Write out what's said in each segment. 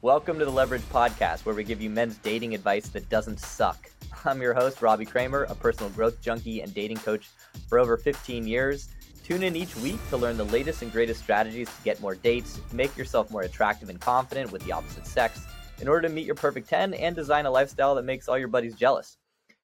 Welcome to the Leverage Podcast, where we give you men's dating advice that doesn't suck. I'm your host, Robbie Kramer, a personal growth junkie and dating coach for over 15 years. Tune in each week to learn the latest and greatest strategies to get more dates, make yourself more attractive and confident with the opposite sex, in order to meet your perfect 10 and design a lifestyle that makes all your buddies jealous.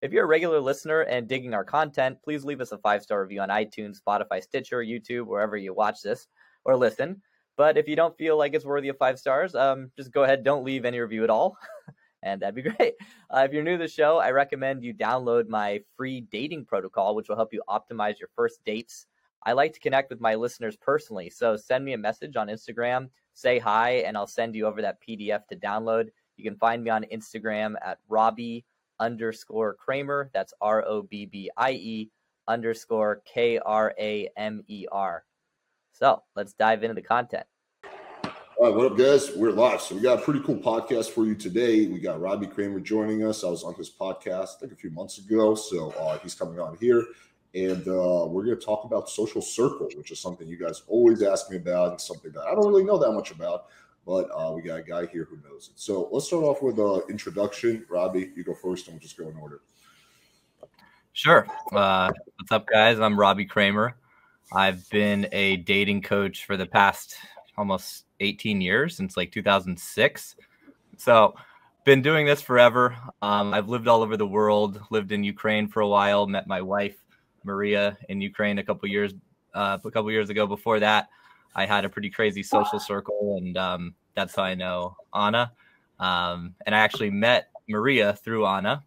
If you're a regular listener and digging our content, please leave us a five star review on iTunes, Spotify, Stitcher, YouTube, wherever you watch this or listen. But if you don't feel like it's worthy of five stars, um, just go ahead, don't leave any review at all. and that'd be great. Uh, if you're new to the show, I recommend you download my free dating protocol, which will help you optimize your first dates. I like to connect with my listeners personally, so send me a message on Instagram, say hi, and I'll send you over that PDF to download. You can find me on Instagram at Robbie underscore Kramer. That's R O B B I E underscore K R A M E R. So let's dive into the content. All right, what up, guys? We're live. So we got a pretty cool podcast for you today. We got Robbie Kramer joining us. I was on his podcast, I think, a few months ago. So uh, he's coming on here. And uh, we're going to talk about social circle, which is something you guys always ask me about and something that I don't really know that much about. But uh, we got a guy here who knows it. So let's start off with an introduction. Robbie, you go first, and we'll just go in order. Sure. Uh, what's up, guys? I'm Robbie Kramer. I've been a dating coach for the past almost 18 years since like 2006. So, been doing this forever. Um, I've lived all over the world. Lived in Ukraine for a while. Met my wife Maria in Ukraine a couple years uh, a couple years ago. Before that, I had a pretty crazy social circle, and um, that's how I know Anna. Um, and I actually met Maria through Anna,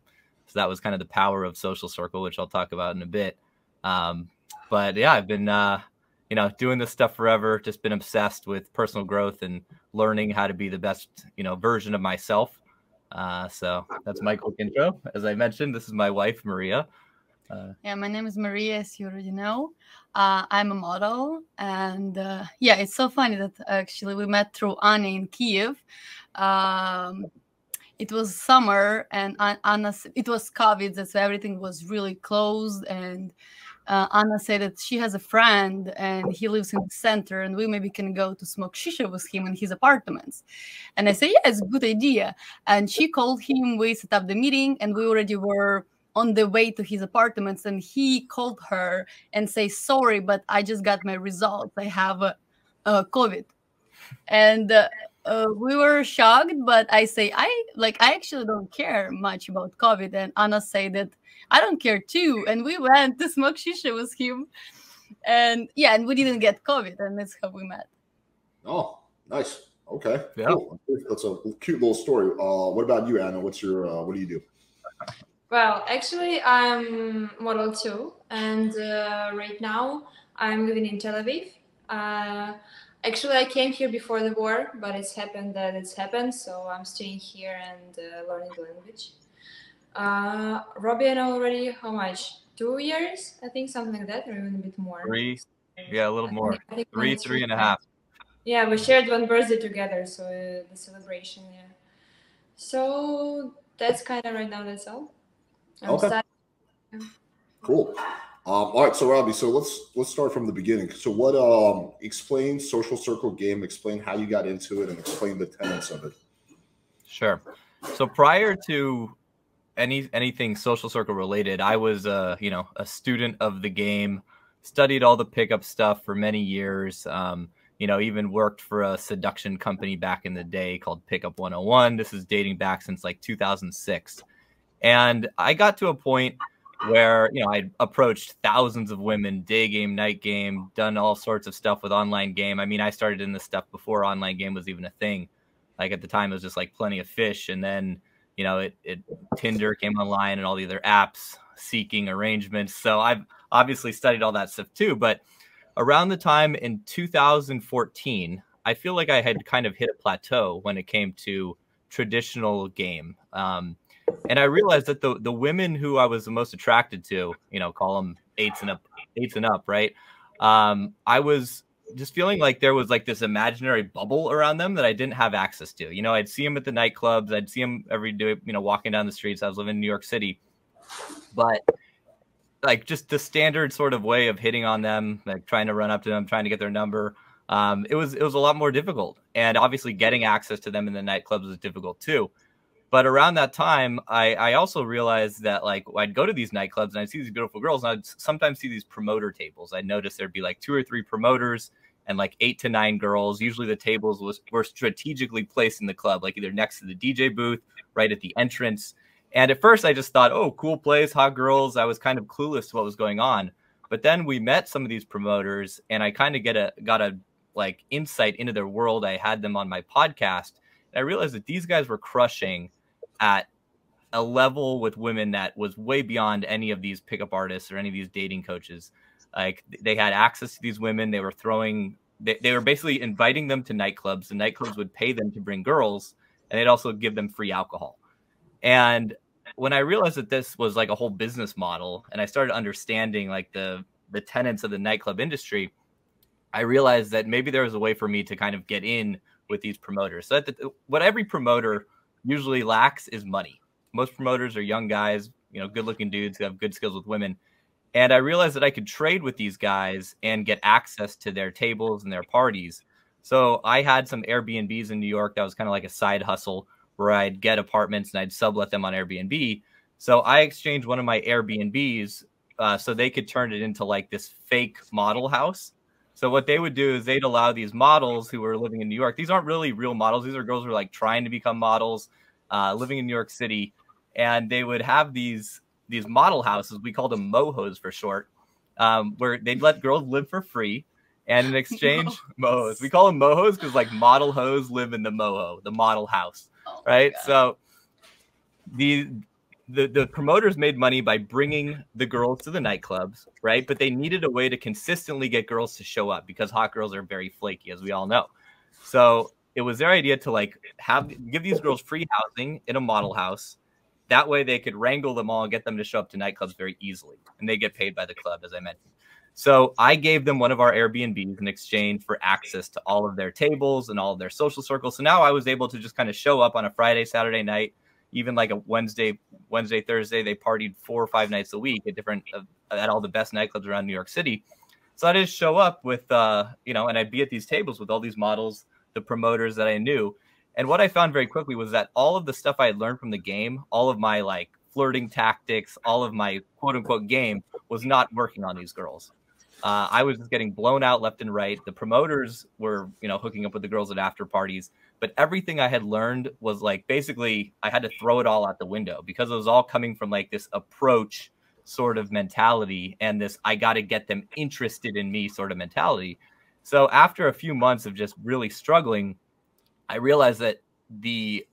so that was kind of the power of social circle, which I'll talk about in a bit. Um, but yeah, I've been uh, you know doing this stuff forever. Just been obsessed with personal growth and learning how to be the best you know version of myself. Uh, so that's my quick intro. As I mentioned, this is my wife Maria. Uh, yeah, my name is Maria, as you already know. Uh, I'm a model, and uh, yeah, it's so funny that actually we met through Anna in Kiev. Um, it was summer, and Anna, it was COVID, so everything was really closed, and uh, Anna said that she has a friend and he lives in the center and we maybe can go to smoke shisha with him in his apartments. And I say, yeah, it's a good idea. And she called him, we set up the meeting and we already were on the way to his apartments and he called her and say, sorry, but I just got my results. I have a, a COVID. And uh, uh, we were shocked, but I say, I like, I actually don't care much about COVID. And Anna said that I don't care too. And we went to smoke shisha with him. And yeah, and we didn't get COVID, and that's how we met. Oh, nice. Okay. Yeah. Cool. That's a cute little story. Uh, what about you, Anna? What's your uh, what do you do? Well, actually, I'm model too, and uh, right now I'm living in Tel Aviv. Uh, actually, I came here before the war, but it's happened that it's happened, so I'm staying here and uh, learning the language. Uh, Robbie and already how much? Two years, I think, something like that, or even a bit more. Three, yeah, a little more. I think, three, three and a half. Yeah, we shared one birthday together, so uh, the celebration. Yeah. So that's kind of right now. That's all. I'm okay. Yeah. Cool. Um, all right, so Robbie, so let's let's start from the beginning. So, what um explain social circle game? Explain how you got into it, and explain the tenets of it. Sure. So prior to any anything social circle related. I was uh, you know, a student of the game, studied all the pickup stuff for many years. Um, you know, even worked for a seduction company back in the day called Pickup 101. This is dating back since like 2006. And I got to a point where, you know, I approached thousands of women, day game, night game, done all sorts of stuff with online game. I mean, I started in this stuff before online game was even a thing. Like at the time, it was just like plenty of fish. And then you know, it, it Tinder came online and all the other apps seeking arrangements. So I've obviously studied all that stuff too. But around the time in 2014, I feel like I had kind of hit a plateau when it came to traditional game. Um, and I realized that the the women who I was the most attracted to, you know, call them eights and up, eights and up, right? Um, I was just feeling like there was like this imaginary bubble around them that I didn't have access to. You know, I'd see them at the nightclubs, I'd see them every day, you know, walking down the streets. I was living in New York City, but like just the standard sort of way of hitting on them, like trying to run up to them, trying to get their number. um, it was it was a lot more difficult. And obviously, getting access to them in the nightclubs was difficult too. But around that time, I, I also realized that like I'd go to these nightclubs and I'd see these beautiful girls, and I'd sometimes see these promoter tables. I'd notice there'd be like two or three promoters and like eight to nine girls. Usually the tables was were strategically placed in the club, like either next to the DJ booth, right at the entrance. And at first I just thought, oh, cool place, hot girls. I was kind of clueless to what was going on. But then we met some of these promoters and I kind of get a got a like insight into their world. I had them on my podcast. And I realized that these guys were crushing at a level with women that was way beyond any of these pickup artists or any of these dating coaches. Like they had access to these women. They were throwing, they, they were basically inviting them to nightclubs. The nightclubs would pay them to bring girls and they'd also give them free alcohol. And when I realized that this was like a whole business model and I started understanding like the, the tenets of the nightclub industry, I realized that maybe there was a way for me to kind of get in with these promoters. So that the, what every promoter usually lacks is money. Most promoters are young guys, you know, good looking dudes who have good skills with women. And I realized that I could trade with these guys and get access to their tables and their parties. So I had some Airbnbs in New York that was kind of like a side hustle where I'd get apartments and I'd sublet them on Airbnb. So I exchanged one of my Airbnbs uh, so they could turn it into like this fake model house. So what they would do is they'd allow these models who were living in New York. These aren't really real models. These are girls who are like trying to become models, uh, living in New York City, and they would have these these model houses. We called them mohos for short, um, where they'd let girls live for free, and in exchange, mohos. We call them mohos because like model hoes live in the moho, the model house, oh right? So the the, the promoters made money by bringing the girls to the nightclubs, right? But they needed a way to consistently get girls to show up because hot girls are very flaky, as we all know. So it was their idea to like have give these girls free housing in a model house. That way they could wrangle them all and get them to show up to nightclubs very easily. And they get paid by the club, as I mentioned. So I gave them one of our Airbnbs in exchange for access to all of their tables and all of their social circles. So now I was able to just kind of show up on a Friday, Saturday night even like a Wednesday, Wednesday, Thursday, they partied four or five nights a week at different uh, at all the best nightclubs around New York City. So I just show up with, uh, you know, and I'd be at these tables with all these models, the promoters that I knew. And what I found very quickly was that all of the stuff I had learned from the game, all of my like flirting tactics, all of my quote unquote game was not working on these girls. Uh, I was just getting blown out left and right. The promoters were, you know, hooking up with the girls at after parties but everything I had learned was like basically I had to throw it all out the window because it was all coming from like this approach sort of mentality and this I got to get them interested in me sort of mentality. So after a few months of just really struggling, I realized that the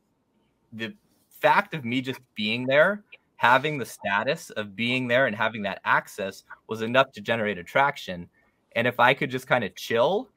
the fact of me just being there, having the status of being there and having that access was enough to generate attraction. And if I could just kind of chill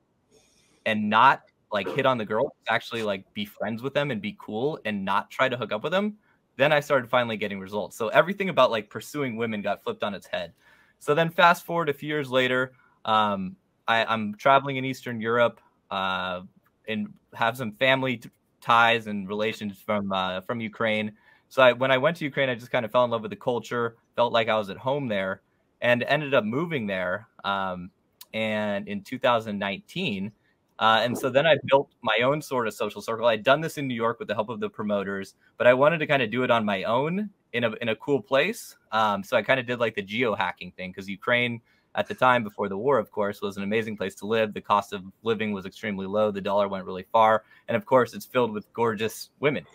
and not like hit on the girl, actually like be friends with them and be cool and not try to hook up with them, then I started finally getting results. So everything about like pursuing women got flipped on its head. So then fast forward a few years later, um, I, am traveling in Eastern Europe uh, and have some family t- ties and relations from uh, from Ukraine. So I, when I went to Ukraine, I just kind of fell in love with the culture, felt like I was at home there, and ended up moving there. Um, and in 2019, uh, and so then I built my own sort of social circle. I'd done this in New York with the help of the promoters, but I wanted to kind of do it on my own in a in a cool place. Um, so I kind of did like the geo hacking thing because Ukraine at the time before the war, of course, was an amazing place to live. The cost of living was extremely low. The dollar went really far, and of course, it's filled with gorgeous women.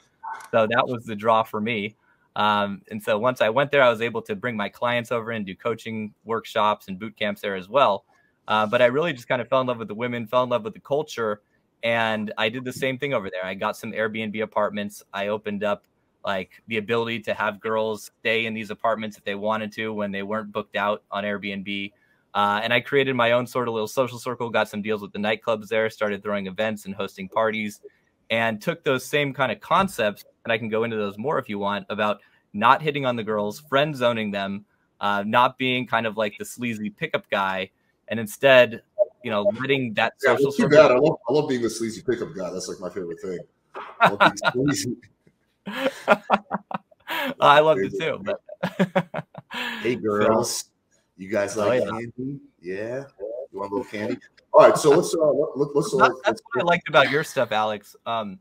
So that was the draw for me. Um, and so once I went there, I was able to bring my clients over and do coaching workshops and boot camps there as well. Uh, but I really just kind of fell in love with the women, fell in love with the culture. And I did the same thing over there. I got some Airbnb apartments. I opened up like the ability to have girls stay in these apartments if they wanted to when they weren't booked out on Airbnb. Uh, and I created my own sort of little social circle, got some deals with the nightclubs there, started throwing events and hosting parties, and took those same kind of concepts. And I can go into those more if you want about not hitting on the girls, friend zoning them, uh, not being kind of like the sleazy pickup guy, and instead, you know, letting that yeah, social. Bad. I love, I love being the sleazy pickup guy. That's like my favorite thing. I love, I love it too. But hey, girls, you guys oh, like oh, yeah. candy? Yeah, you want a little candy? All right, so let's uh, let, let's. That's, that's what I liked about your stuff, Alex. Um,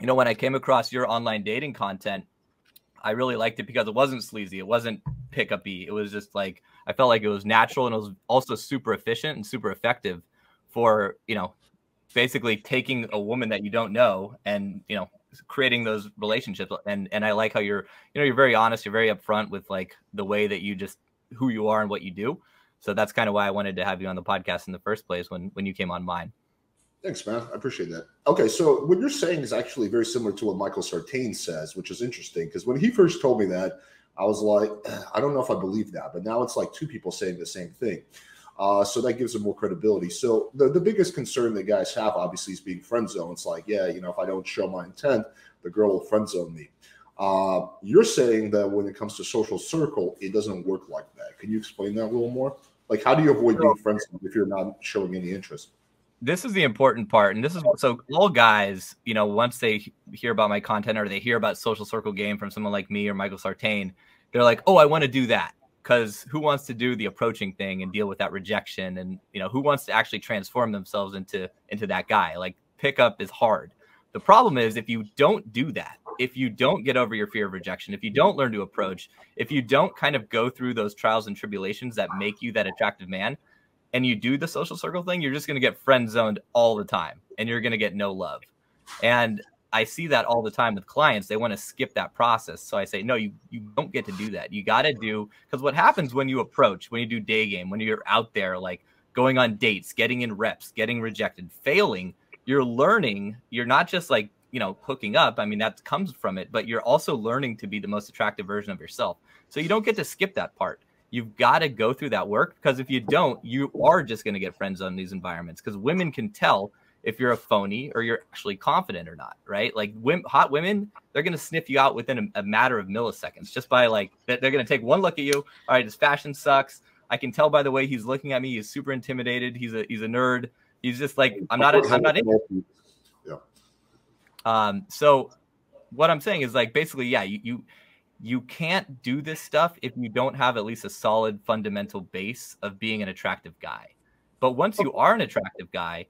you know, when I came across your online dating content, I really liked it because it wasn't sleazy. It wasn't pickupy. It was just like I felt like it was natural and it was also super efficient and super effective for you know basically taking a woman that you don't know and you know creating those relationships and and I like how you're you know you're very honest you're very upfront with like the way that you just who you are and what you do so that's kind of why I wanted to have you on the podcast in the first place when when you came on mine Thanks, man. I appreciate that. Okay, so what you're saying is actually very similar to what Michael Sartain says, which is interesting because when he first told me that, I was like, I don't know if I believe that, but now it's like two people saying the same thing. Uh, so that gives them more credibility. So the, the biggest concern that guys have, obviously, is being friend zoned. It's like, yeah, you know, if I don't show my intent, the girl will friend zone me. Uh, you're saying that when it comes to social circle, it doesn't work like that. Can you explain that a little more? Like, how do you avoid being friend zoned if you're not showing any interest? This is the important part, and this is so all guys, you know, once they hear about my content or they hear about social circle game from someone like me or Michael Sartain, they're like, "Oh, I want to do that." because who wants to do the approaching thing and deal with that rejection and you know who wants to actually transform themselves into into that guy like pickup is hard the problem is if you don't do that if you don't get over your fear of rejection if you don't learn to approach if you don't kind of go through those trials and tribulations that make you that attractive man and you do the social circle thing you're just going to get friend zoned all the time and you're going to get no love and I see that all the time with clients. They want to skip that process. So I say, no, you, you don't get to do that. You got to do, because what happens when you approach, when you do day game, when you're out there, like going on dates, getting in reps, getting rejected, failing, you're learning. You're not just like, you know, hooking up. I mean, that comes from it, but you're also learning to be the most attractive version of yourself. So you don't get to skip that part. You've got to go through that work because if you don't, you are just going to get friends on these environments because women can tell if you're a phony or you're actually confident or not, right? Like women, hot women, they're going to sniff you out within a, a, matter of milliseconds just by like, they're going to take one look at you. All right, his fashion sucks. I can tell by the way he's looking at me. He's super intimidated. He's a, he's a nerd. He's just like, I'm not, a, I'm not in. Yeah. Um, so what I'm saying is like, basically, yeah, you, you, you can't do this stuff if you don't have at least a solid fundamental base of being an attractive guy. But once you are an attractive guy,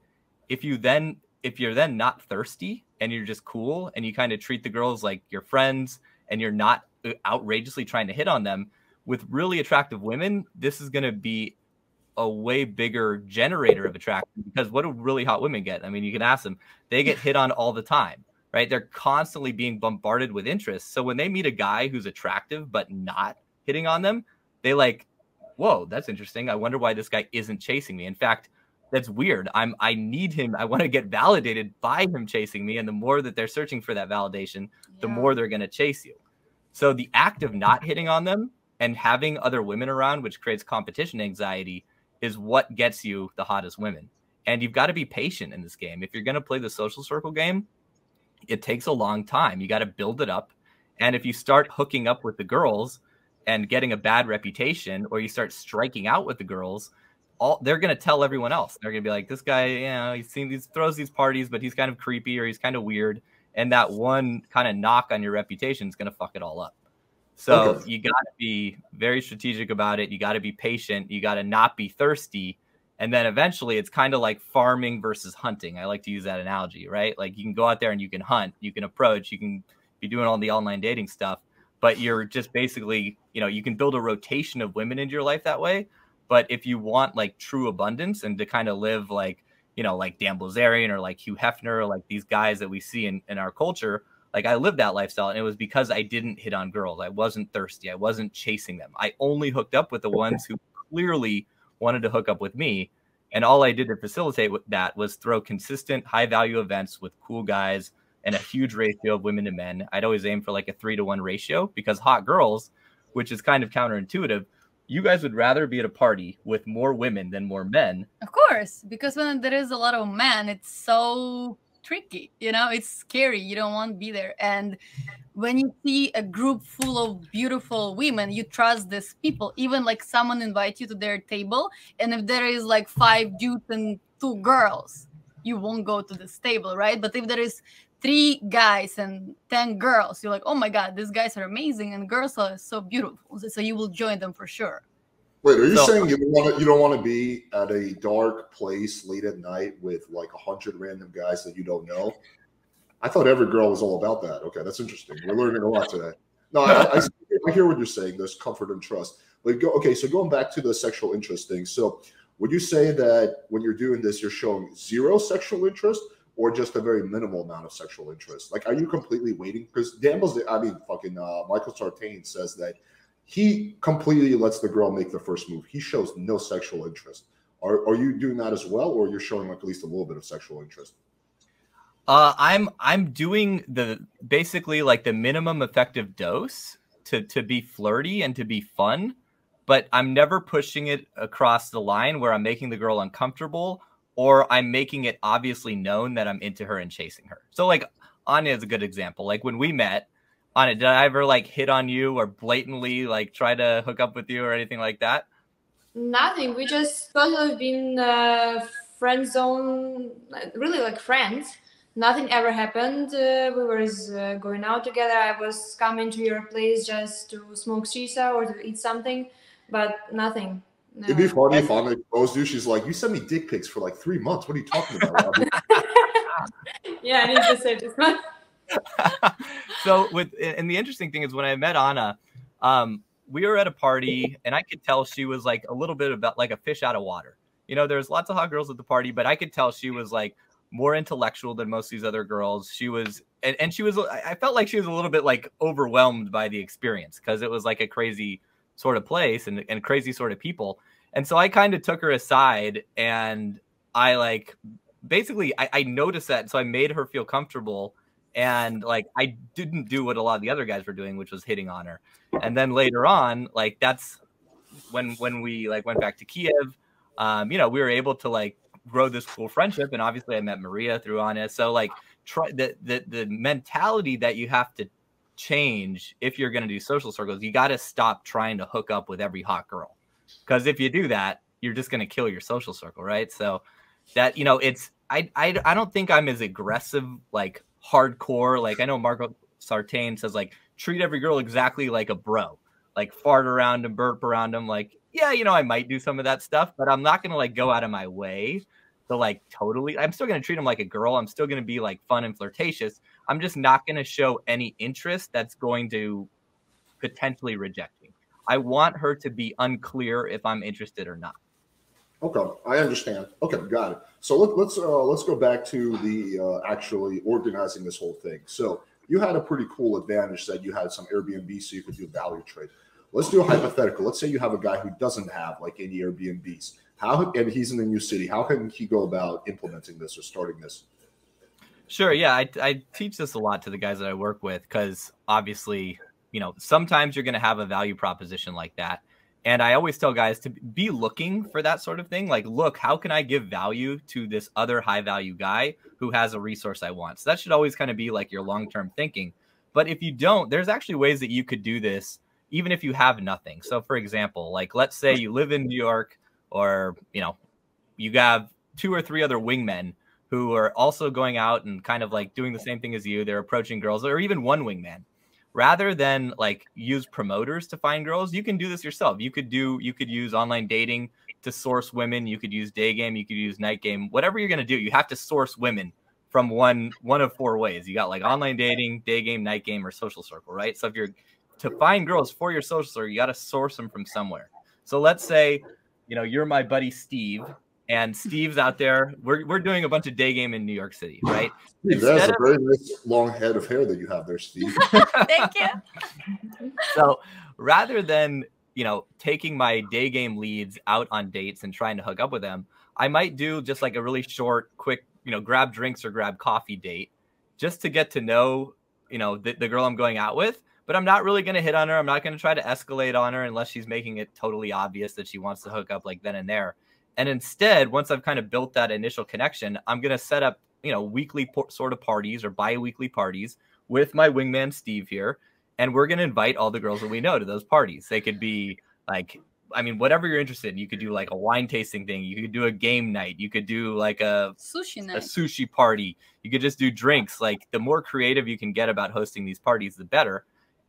if you then if you're then not thirsty and you're just cool and you kind of treat the girls like your friends and you're not uh, outrageously trying to hit on them with really attractive women this is going to be a way bigger generator of attraction because what do really hot women get? I mean you can ask them. They get hit on all the time right they're constantly being bombarded with interest so when they meet a guy who's attractive but not hitting on them they like whoa that's interesting i wonder why this guy isn't chasing me in fact that's weird. I'm I need him. I want to get validated by him chasing me. And the more that they're searching for that validation, yeah. the more they're going to chase you. So the act of not hitting on them and having other women around, which creates competition anxiety, is what gets you the hottest women. And you've got to be patient in this game. If you're going to play the social circle game, it takes a long time. You got to build it up. And if you start hooking up with the girls and getting a bad reputation, or you start striking out with the girls, all they're gonna tell everyone else. They're gonna be like, this guy, you know, he's seen these throws these parties, but he's kind of creepy or he's kind of weird. And that one kind of knock on your reputation is gonna fuck it all up. So okay. you gotta be very strategic about it. You gotta be patient. You gotta not be thirsty. And then eventually it's kind of like farming versus hunting. I like to use that analogy, right? Like you can go out there and you can hunt, you can approach, you can be doing all the online dating stuff, but you're just basically, you know, you can build a rotation of women into your life that way but if you want like true abundance and to kind of live like, you know, like Dan Bilzerian or like Hugh Hefner, or like these guys that we see in, in our culture, like I lived that lifestyle and it was because I didn't hit on girls. I wasn't thirsty. I wasn't chasing them. I only hooked up with the ones who clearly wanted to hook up with me. And all I did to facilitate that was throw consistent high value events with cool guys and a huge ratio of women to men. I'd always aim for like a three to one ratio because hot girls, which is kind of counterintuitive, you guys would rather be at a party with more women than more men. Of course, because when there is a lot of men, it's so tricky. You know, it's scary. You don't want to be there. And when you see a group full of beautiful women, you trust these people. Even like someone invite you to their table, and if there is like five dudes and two girls, you won't go to this table, right? But if there is three guys and 10 girls you're like oh my god these guys are amazing and girls are so beautiful so you will join them for sure Wait, are you So- saying you don't want to, you don't want to be at a dark place late at night with like a hundred random guys that you don't know? I thought every girl was all about that. Okay, that's interesting. We're learning a lot today. No, I, I, I hear what you're saying. There's comfort and trust. But go okay. So going back to the sexual interest thing. So would you say that when you're doing this, you're showing zero sexual interest, or just a very minimal amount of sexual interest? Like, are you completely waiting? Because Danville's, I mean, fucking uh, Michael Sartain says that he completely lets the girl make the first move. He shows no sexual interest. Are, are you doing that as well, or you're showing like at least a little bit of sexual interest? Uh, I'm I'm doing the basically like the minimum effective dose to to be flirty and to be fun, but I'm never pushing it across the line where I'm making the girl uncomfortable or I'm making it obviously known that I'm into her and chasing her. So like Anya is a good example. Like when we met, Anya, did I ever like hit on you or blatantly like try to hook up with you or anything like that? Nothing. We just thought of been uh, friend zone, really like friends. Nothing ever happened. Uh, we were uh, going out together. I was coming to your place just to smoke shisha or to eat something, but nothing. No. It'd be funny if Anna exposed you. She's like, "You sent me dick pics for like three months. What are you talking about?" Yeah, I need to say this one. so with and the interesting thing is when I met Anna, um, we were at a party and I could tell she was like a little bit about like a fish out of water. You know, there's lots of hot girls at the party, but I could tell she was like more intellectual than most of these other girls. She was and, and she was I felt like she was a little bit like overwhelmed by the experience because it was like a crazy sort of place and, and crazy sort of people. And so I kind of took her aside and I like basically I, I noticed that. So I made her feel comfortable and like I didn't do what a lot of the other guys were doing, which was hitting on her. And then later on, like that's when when we like went back to Kiev, um, you know, we were able to like grow this cool friendship. And obviously I met Maria through Anna. So like try the the the mentality that you have to change if you're gonna do social circles, you gotta stop trying to hook up with every hot girl. Because if you do that, you're just gonna kill your social circle, right? So that you know, it's I I, I don't think I'm as aggressive like hardcore. Like I know Marco Sartain says like treat every girl exactly like a bro, like fart around and burp around them. Like yeah, you know I might do some of that stuff, but I'm not gonna like go out of my way to like totally. I'm still gonna treat them like a girl. I'm still gonna be like fun and flirtatious. I'm just not gonna show any interest that's going to potentially reject me. I want her to be unclear if I'm interested or not. Okay, I understand. Okay, got it. So let, let's uh, let's go back to the uh, actually organizing this whole thing. So you had a pretty cool advantage that you had some Airbnb, so you could do a value trade. Let's do a hypothetical. Let's say you have a guy who doesn't have like any Airbnbs. How and he's in a new city. How can he go about implementing this or starting this? Sure. Yeah, I, I teach this a lot to the guys that I work with because obviously, you know, sometimes you're going to have a value proposition like that. And I always tell guys to be looking for that sort of thing. Like, look, how can I give value to this other high value guy who has a resource I want? So that should always kind of be like your long term thinking. But if you don't, there's actually ways that you could do this even if you have nothing. So, for example, like let's say you live in New York or, you know, you have two or three other wingmen who are also going out and kind of like doing the same thing as you. They're approaching girls or even one wingman rather than like use promoters to find girls you can do this yourself. You could do you could use online dating to source women. You could use day game you could use night game whatever you're going to do you have to source women from one one of four ways. You got like online dating day game night game or social circle right? So if you're to find girls for your social circle you got to source them from somewhere. So let's say you know you're my buddy steve and Steve's out there. We're, we're doing a bunch of day game in New York City, right? Steve, that's a very nice long head of hair that you have there, Steve. Thank you. So rather than you know taking my day game leads out on dates and trying to hook up with them, I might do just like a really short, quick, you know, grab drinks or grab coffee date, just to get to know you know the, the girl I'm going out with. But I'm not really going to hit on her. I'm not going to try to escalate on her unless she's making it totally obvious that she wants to hook up like then and there. And instead, once I've kind of built that initial connection, I'm going to set up, you know, weekly po- sort of parties or bi-weekly parties with my wingman Steve here, and we're going to invite all the girls that we know to those parties. They could be like I mean, whatever you're interested in, you could do like a wine tasting thing. You could do a game night. You could do like a Sushi night. a sushi party. You could just do drinks. Like the more creative you can get about hosting these parties, the better.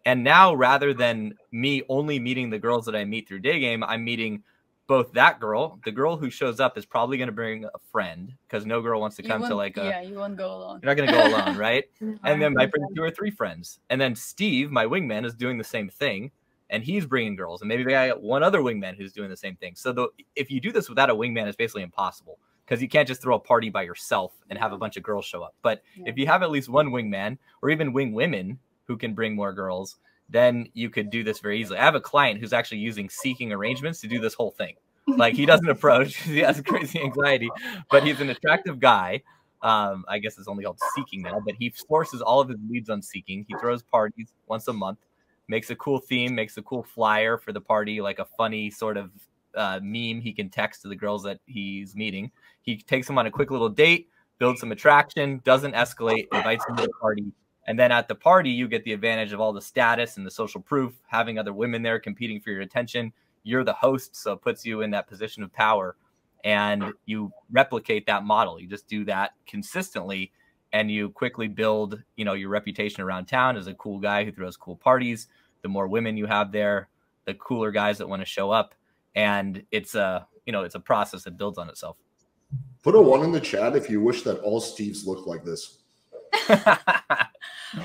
And now, rather than me only meeting the girls that I meet through day game, I'm meeting both that girl, the girl who shows up is probably going to bring a friend because no girl wants to come to like a, yeah, you won't go alone. you're not going to go alone, right? No, And then might bring two or three friends. And then Steve, my wingman, is doing the same thing. And he's bringing girls. And maybe I got one other wingman who's doing the same thing. So the, if you do this without a wingman, it's basically impossible because you can't just throw a party by yourself and have a bunch of girls show up. But Yeah. if you have at least one wingman or even wing women who can bring more girls, then you could do this very easily. I have a client who's actually using seeking arrangements to do this whole thing. Like he doesn't approach, he has crazy anxiety, but he's an attractive guy. Um, I guess it's only called seeking now, but he sources all of his leads on seeking. He throws parties once a month, makes a cool theme, makes a cool flyer for the party, like a funny sort of uh, meme he can text to the girls that he's meeting. He takes them on a quick little date, builds some attraction, doesn't escalate, invites them to the party. And then at the party, you get the advantage of all the status and the social proof, having other women there competing for your attention. You're the host, so it puts you in that position of power. And you replicate that model. You just do that consistently and you quickly build, you know, your reputation around town as a cool guy who throws cool parties. The more women you have there, the cooler guys that want to show up. And it's a, you know, it's a process that builds on itself. Put a one in the chat if you wish that all Steves look like this.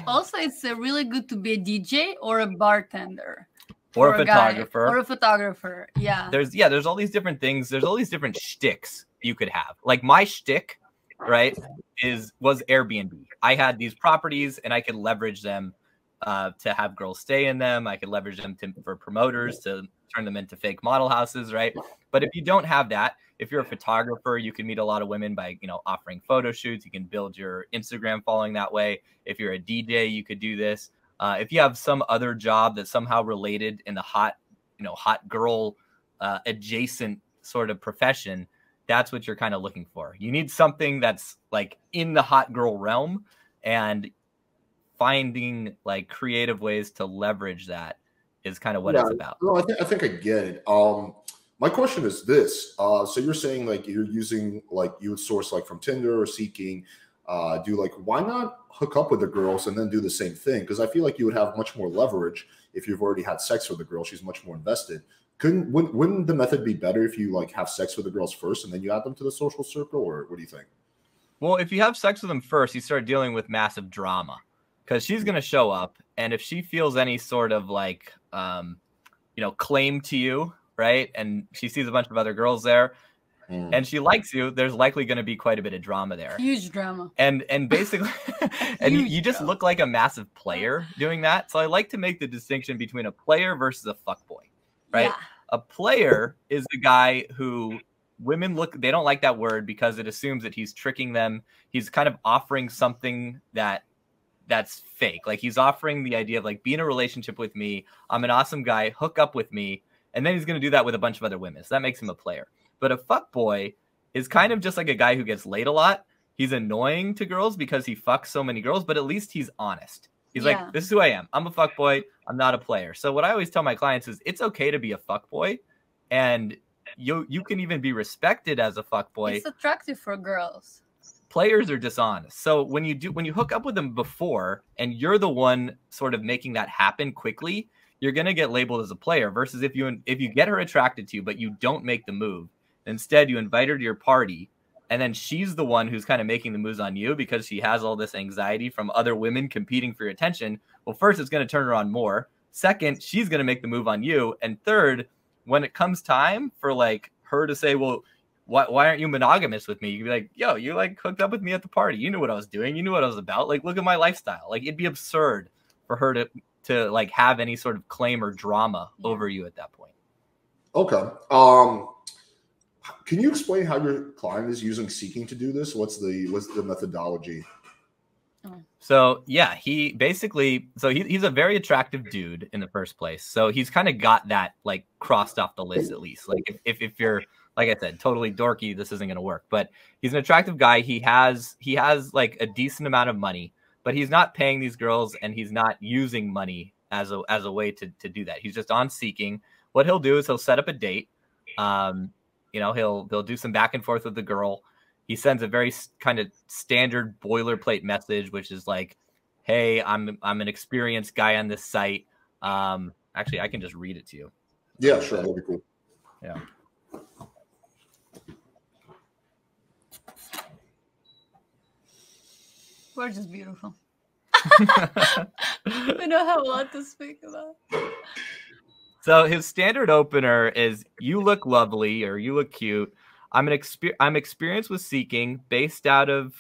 Also, it's uh, really good to be a DJ or a bartender. or for a photographer. Or a photographer. Yeah. there's yeah, there's all these different things. There's all these different shticks you could have. Like my shtick, right, is was Airbnb. I had these properties and I could leverage them uh, to have girls stay in them. I could leverage them to, for promoters to turn them into fake model houses, right? But if you don't have that, if you're a photographer, you can meet a lot of women by you know offering photo shoots. You can build your Instagram following that way. If you're a DJ, you could do this. Uh, if you have some other job that's somehow related in the hot, you know, hot girl uh, adjacent sort of profession, that's what you're kind of looking for. You need something that's like in the hot girl realm, and finding like creative ways to leverage that is kind of what it's about. No, I think I think I get it. Um, my question is this: uh, so you're saying like you're using like you would source like from Tinder or Seeking, uh, do like why not hook up with the girls and then do the same thing? Because I feel like you would have much more leverage if you've already had sex with the girl. She's much more invested. Couldn't wouldn't, wouldn't the method be better if you like have sex with the girls first and then you add them to the social circle, or what do you think? Well, if you have sex with them first, you start dealing with massive drama because she's going to show up, and if she feels any sort of like, um, you know, claim to you, right, and she sees a bunch of other girls there, Mm. and she likes you, there's likely going to be quite a bit of drama there. Huge drama. And and basically, and you, Huge you just drama. look like a massive player doing that. So I like to make the distinction between a player versus a fuckboy, right? Yeah. a player is the guy who women look they don't like that word because it assumes that he's tricking them he's kind of offering something that that's fake. Like he's offering the idea of like be in a relationship with me. I'm an awesome guy. Hook up with me. And then he's going to do that with a bunch of other women. So that makes him a player. But a fuck boy is kind of just like a guy who gets laid a lot. He's annoying to girls because he fucks so many girls but at least he's honest. He's Yeah. like this is who i am. I'm a fuck boy. I'm not a player. So what i always tell my clients is it's okay to be a fuck boy and you you can even be respected as a fuck boy It's attractive for girls. Players are dishonest. So when you do when you hook up with them before and you're the one sort of making that happen quickly you're going to get labeled as a player versus if you if you get her attracted to you but you don't make the move. Instead you invite her to your party and then she's the one who's kind of making the moves on you because she has all this anxiety from other women competing for your attention. Well first it's going to turn her on more. Second she's going to make the move on you. And third when it comes time for like her to say well why, why aren't you monogamous with me? You'd be like, yo, you like hooked up with me at the party. You knew what I was doing. You knew what I was about. Like, look at my lifestyle. Like, it'd be absurd for her to to like have any sort of claim or drama over you at that point. Okay. Um, can you explain how your client is using Seeking to do this? What's the what's the methodology? So yeah, he basically so he, he's a very attractive dude in the first place. So he's kind of got that like crossed off the list at least. Like if, if if you're like I said, totally dorky, this isn't gonna work. But he's an attractive guy. He has he has like a decent amount of money, but he's not paying these girls and he's not using money as a as a way to to do that. He's just on seeking. What he'll do is he'll set up a date. Um, you know, he'll he'll do some back and forth with the girl he sends a very kind of standard boilerplate message which is like hey i'm i'm an experienced guy on this site Um, actually, I can just read it to you. Yeah, sure, that'd be cool. Yeah. We're just beautiful. we don't have a lot to speak about. So his standard opener is "You look lovely" or "You look cute." I'm an exper- I'm experienced with seeking, based out of,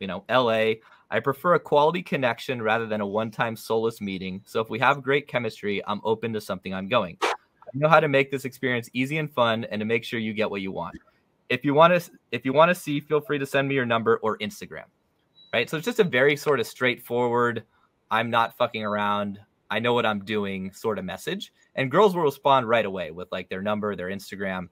you know, L.A. I prefer a quality connection rather than a one-time soulless meeting. So if we have great chemistry, I'm open to something ongoing. I know how to make this experience easy and fun, and to make sure you get what you want. If you want to, if you want to see, feel free to send me your number or Instagram. Right. So it's just a very sort of straightforward. I'm not fucking around. I know what I'm doing sort of message. And girls will respond right away with like their number, their Instagram.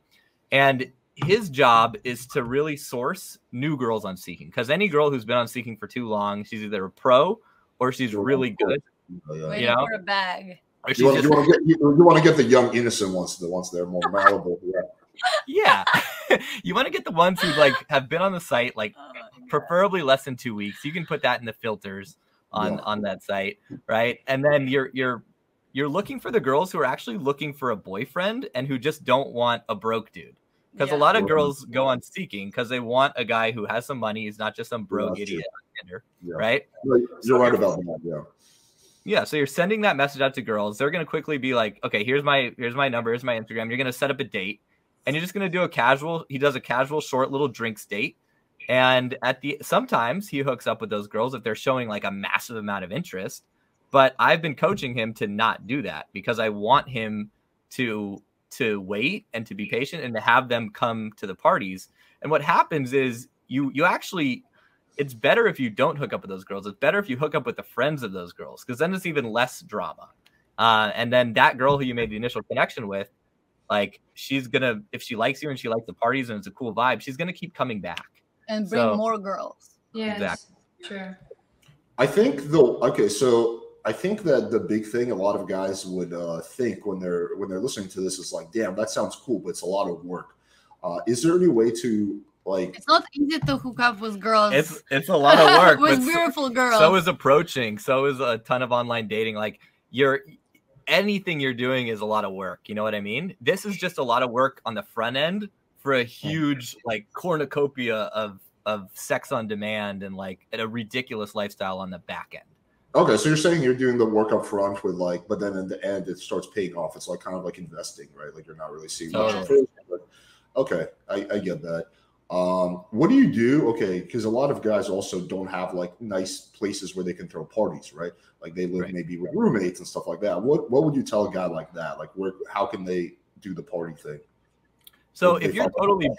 And his job is to really source new girls on Seeking because any girl who's been on Seeking for too long, she's either a pro or she's really good. Yeah. Waiting know? for a bag. Or You want, just, you, want to get, you, you want to get the young innocent ones, the ones that are more malleable. Yeah. Yeah. you want to get the ones who like have been on the site like Oh preferably less than two weeks. You can put that in the filters on Yeah. on that site, right? And then you're you're you're looking for the girls who are actually looking for a boyfriend and who just don't want a broke dude. Because Yeah. a lot of girls go on seeking because they want a guy who has some money. He's not just some broke that's idiot Tinder, Yeah. right? You're- You're right about that. Yeah. Yeah, so you're sending that message out to girls. They're gonna quickly be like, okay, here's my here's my number, here's my Instagram. You're gonna set up a date, and you're just gonna do a casual. He does a casual, short little drinks date, and at the sometimes he hooks up with those girls if they're showing like a massive amount of interest. But I've been coaching him to not do that because I want him to to wait and to be patient and to have them come to the parties. And what happens is you you actually it's better if you don't hook up with those girls. It's better if you hook up with the friends of those girls because then it's even less drama. Uh, and then that girl who you made the initial connection with, like she's gonna if she likes you and she likes the parties and it's a cool vibe, she's gonna keep coming back. and bring So- more girls. Yeah, Exactly. Sure. I think though. Okay, so I think that the big thing a lot of guys would uh, think when they're when they're listening to this is like, "Damn, that sounds cool, but it's a lot of work." Uh, is there any way to like? It's not easy to hook up with girls. It's it's a lot of work, with but beautiful girls. so is approaching. So is a ton of online dating. Like you're anything you're doing is a lot of work. You know what I mean? This is just a lot of work on the front end for a huge like cornucopia of of sex on demand and like a ridiculous lifestyle on the back end. Okay, so you're saying you're doing the work up front with like, but then in the end it starts paying off. It's like kind of like investing, right? Like you're not really seeing much at Totally. first, but okay, I, I get that. Um, what do you do? Okay, because a lot of guys also don't have like nice places where they can throw parties, right? Like they live Right. maybe with roommates and stuff like that. What what would you tell a guy like that? Like where how can they do the party thing? So If if you're find- totally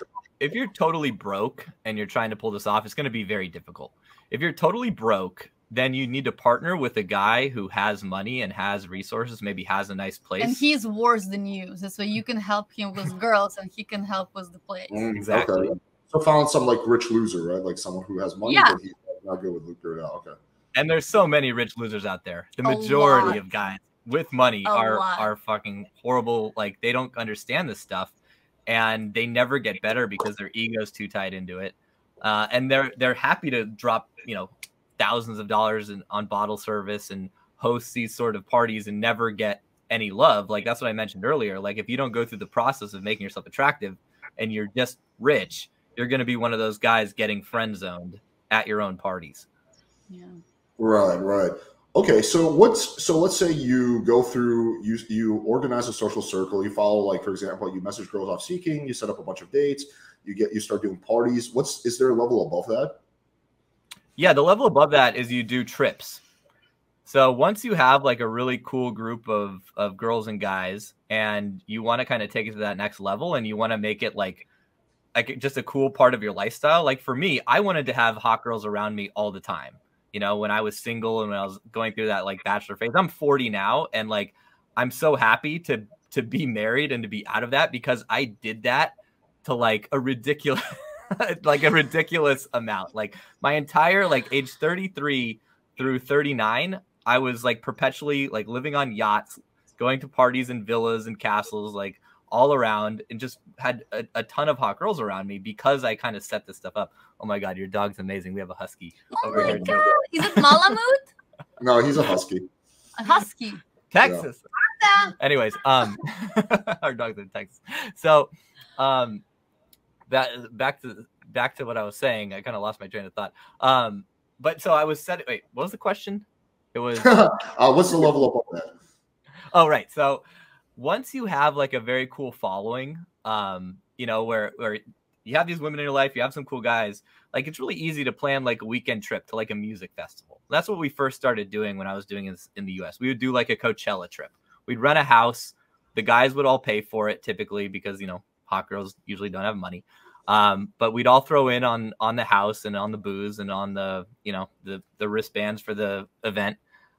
if you're totally broke and you're trying to pull this off, it's going to be very difficult. If you're totally broke, then you need to partner with a guy who has money and has resources, maybe has a nice place. and he's worse than you. So, so you can help him with girls and he can help with the place. Mm, Exactly. Okay. So found some like rich loser, right? Like someone who has money, Yeah. but he's not good with lucre at all. Okay. and there's so many rich losers out there. The majority of guys with money A are lot. are fucking horrible. Like they don't understand this stuff, and they never get better because their ego's too tied into it. Uh, and they're they're happy to drop you know thousands of dollars in, on bottle service and host these sort of parties and never get any love. Like that's what I mentioned earlier. Like if you don't go through the process of making yourself attractive and you're just rich, you're going to be one of those guys getting friend zoned at your own parties. Yeah. Right, right. Okay, so what's so let's say you go through you you organize a social circle, you follow like for example, you message girls off seeking, you set up a bunch of dates, you get you start doing parties. What's is there a level above that? Yeah, the level above that is you do trips. So once you have like a really cool group of of girls and guys, and you want to kind of take it to that next level, and you want to make it like like just a cool part of your lifestyle. Like for me, I wanted to have hot girls around me all the time. You know, when I was single and when I was going through that like bachelor phase. I'm 40 now, and like I'm so happy to to be married and to be out of that because I did that to like a ridiculous like a ridiculous amount. Like my entire like age 33 through 39 i was like perpetually like living on yachts going to parties and villas and castles like all around and just had a, a ton of hot girls around me because i kind of set this stuff up oh my god your dog's amazing we have a husky Oh over my here god! Is it Malamute? No, he's a husky. A husky. Texas. Anyways, um, our dog's in Texas. So, um, that back to back to what I was saying. I kind of lost my train of thought. Um, but so I was said. Wait, what was the question? It was. uh, what's the level of on that? Oh, right. So once you have like a very cool following, um, you know, where where you have these women in your life, you have some cool guys, like it's really easy to plan like a weekend trip to like a music festival. That's what we first started doing when I was doing this in the US. We would do like a Coachella trip. We'd rent a house. The guys would all pay for it typically because, you know, hot girls usually don't have money. Um, but we'd all throw in on on the house and on the booze and on the, you know, the the wristbands for the event.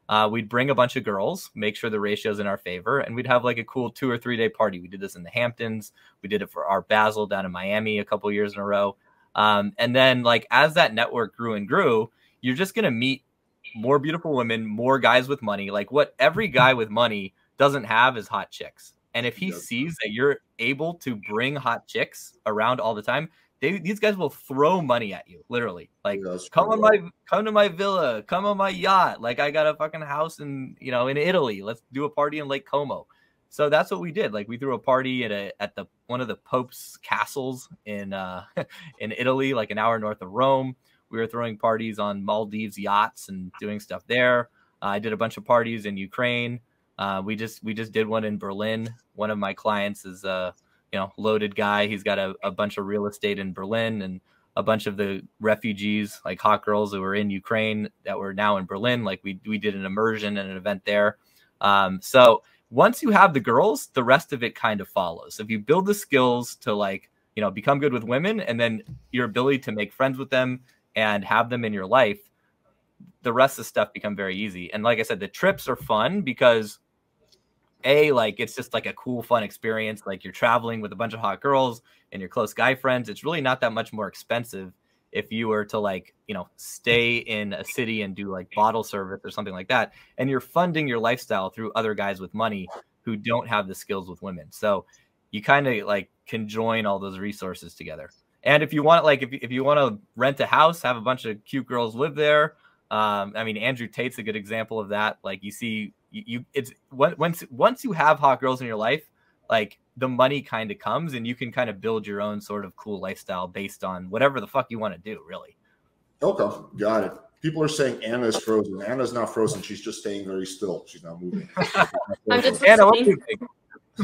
Uh, we'd bring a bunch of girls, make sure the ratio's in our favor, and we'd have like a cool two or three day party. We did this in the Hamptons. We did it for Art Basel down in Miami a couple years in a row. Um, and then, like, as that network grew and grew, you're just going to meet more beautiful women, more guys with money. Like, what every guy with money doesn't have is hot chicks. And if he yep. sees that you're able to bring hot chicks around all the time, they, these guys will throw money at you, literally. Like, yeah, come on my, come to my villa, come on my yacht. Like, I got a fucking house in, you know, in Italy. Let's do a party in Lake Como. So that's what we did. Like, we threw a party at a at the one of the Pope's castles in uh in Italy, like an hour north of Rome. We were throwing parties on Maldives yachts and doing stuff there. Uh, I did a bunch of parties in Ukraine. Uh, we just we just did one in Berlin. One of my clients is a you know loaded guy. He's got a, a bunch of real estate in Berlin and a bunch of the refugees, like hot girls that were in Ukraine that were now in Berlin. Like we we did an immersion and an event there. Um, so once you have the girls, the rest of it kind of follows. If you build the skills to like, you know, become good with women and then your ability to make friends with them and have them in your life, the rest of the stuff become very easy. And like I said, the trips are fun because a like it's just like a cool fun experience like you're traveling with a bunch of hot girls and your close guy friends it's really not that much more expensive if you were to like you know stay in a city and do like bottle service or something like that and you're funding your lifestyle through other guys with money who don't have the skills with women so you kind of like can join all those resources together and if you want like if, if you want to rent a house have a bunch of cute girls live there um, i mean andrew tate's a good example of that like you see you, you it's once once you have hot girls in your life like the money kind of comes and you can kind of build your own sort of cool lifestyle based on whatever the fuck you want to do, really. Okay, got it. People are saying Anna is frozen. Anna's not frozen. She's just staying very still. She's not moving. Anna, what do you think?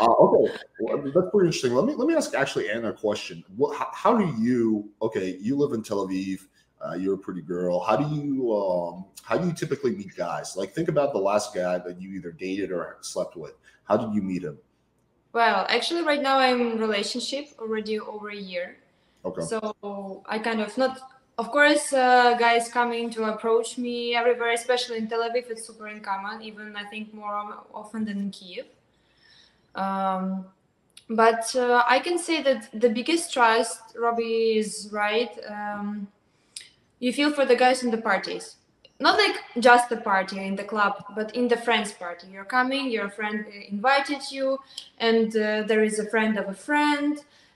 uh, okay, well, that's pretty interesting. Let me let me ask actually Anna a question. What, how, how, do you? Okay, you live in Tel Aviv. Uh, you're a pretty girl. How do you um, how do you typically meet guys? Like, think about the last guy that you either dated or slept with. How did you meet him? Well, actually, right now I'm in relationship already over a year. Okay. So I kind of not, of course, uh, guys coming to approach me everywhere, especially in Tel Aviv. It's super uncommon, even I think more often than in Kiev. Um, but uh, I can say that the biggest trust, Robbie is right. Um, you feel for the guys in the parties. Not like just a party in the club but in the friends party. You're coming your friend invited you and uh, there is a friend of a friend